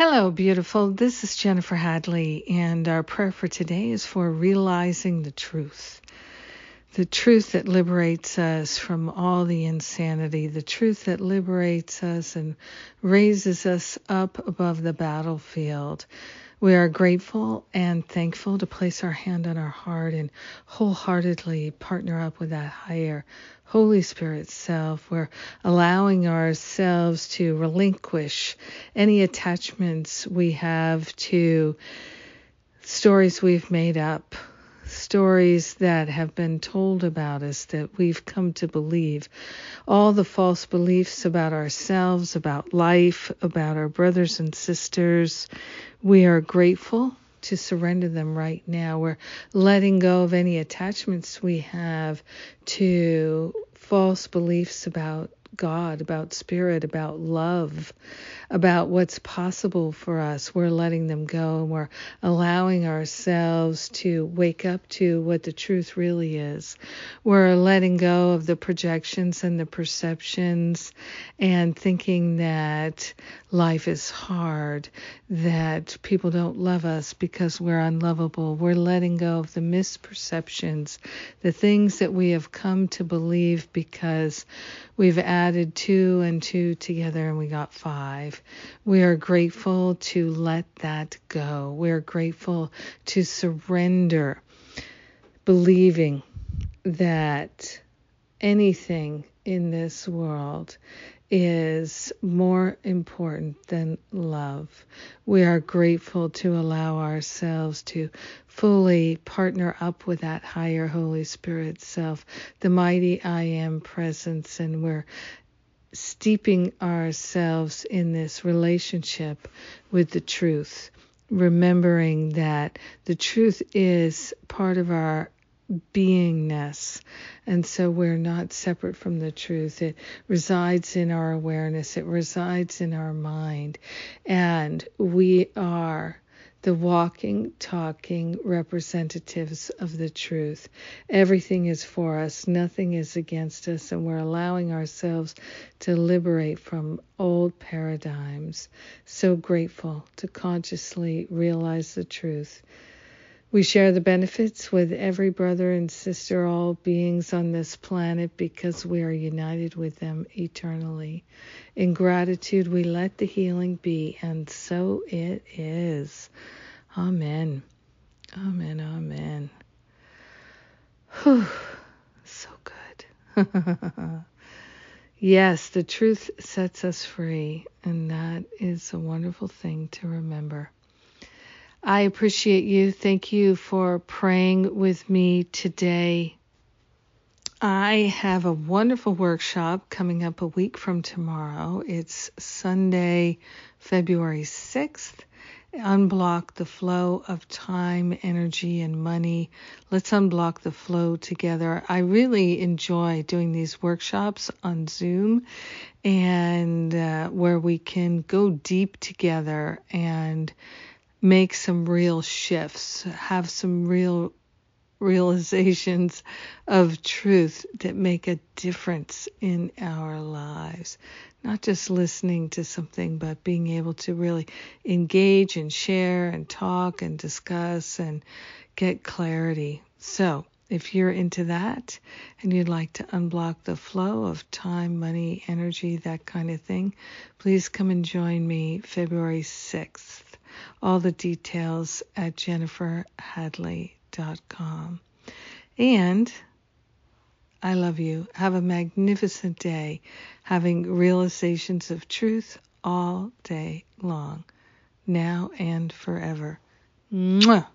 Hello, beautiful. This is Jennifer Hadley, and our prayer for today is for realizing the truth. The truth that liberates us from all the insanity, the truth that liberates us and raises us up above the battlefield. We are grateful and thankful to place our hand on our heart and wholeheartedly partner up with that higher Holy Spirit self. We're allowing ourselves to relinquish any attachments we have to stories we've made up, stories that have been told about us that we've come to believe, all the false beliefs about ourselves, about life, about our brothers and sisters. We are grateful to surrender them right now. We're letting go of any attachments we have to false beliefs about God, about spirit, about love, about what's possible for us. We're letting them go and we're allowing ourselves to wake up to what the truth really is. We're letting go of the projections and the perceptions and thinking that life is hard, that people don't love us because we're unlovable. We're letting go of the misperceptions, the things that we have come to believe because we've added two and two together and we got five. We are grateful to let that go. We're grateful to surrender, believing that anything in this world is more important than love. We are grateful to allow ourselves to fully partner up with that higher Holy Spirit self, the mighty I am presence, and we're steeping ourselves in this relationship with the truth, remembering that the truth is part of our beingness. And so we're not separate from the truth. It resides in our awareness, it resides in our mind. And we are the walking, talking representatives of the truth. Everything is for us, nothing is against us, and we're allowing ourselves to liberate from old paradigms. So grateful to consciously realize the truth. We share the benefits with every brother and sister, all beings on this planet, because we are united with them eternally. In gratitude, we let the healing be, and so it is. Amen. Amen. Amen. Whew. So good. yes, the truth sets us free, and that is a wonderful thing to remember. I appreciate you. Thank you for praying with me today. I have a wonderful workshop coming up a week from tomorrow. It's Sunday, February 6th. Unblock the flow of time, energy, and money. Let's unblock the flow together. I really enjoy doing these workshops on Zoom and uh, where we can go deep together and make some real shifts, have some real realizations of truth that make a difference in our lives. Not just listening to something, but being able to really engage and share and talk and discuss and get clarity. So, if you're into that and you'd like to unblock the flow of time, money, energy, that kind of thing, please come and join me February 6th all the details at jenniferhadley.com. And I love you. Have a magnificent day, having realizations of truth all day long, now and forever. Mwah!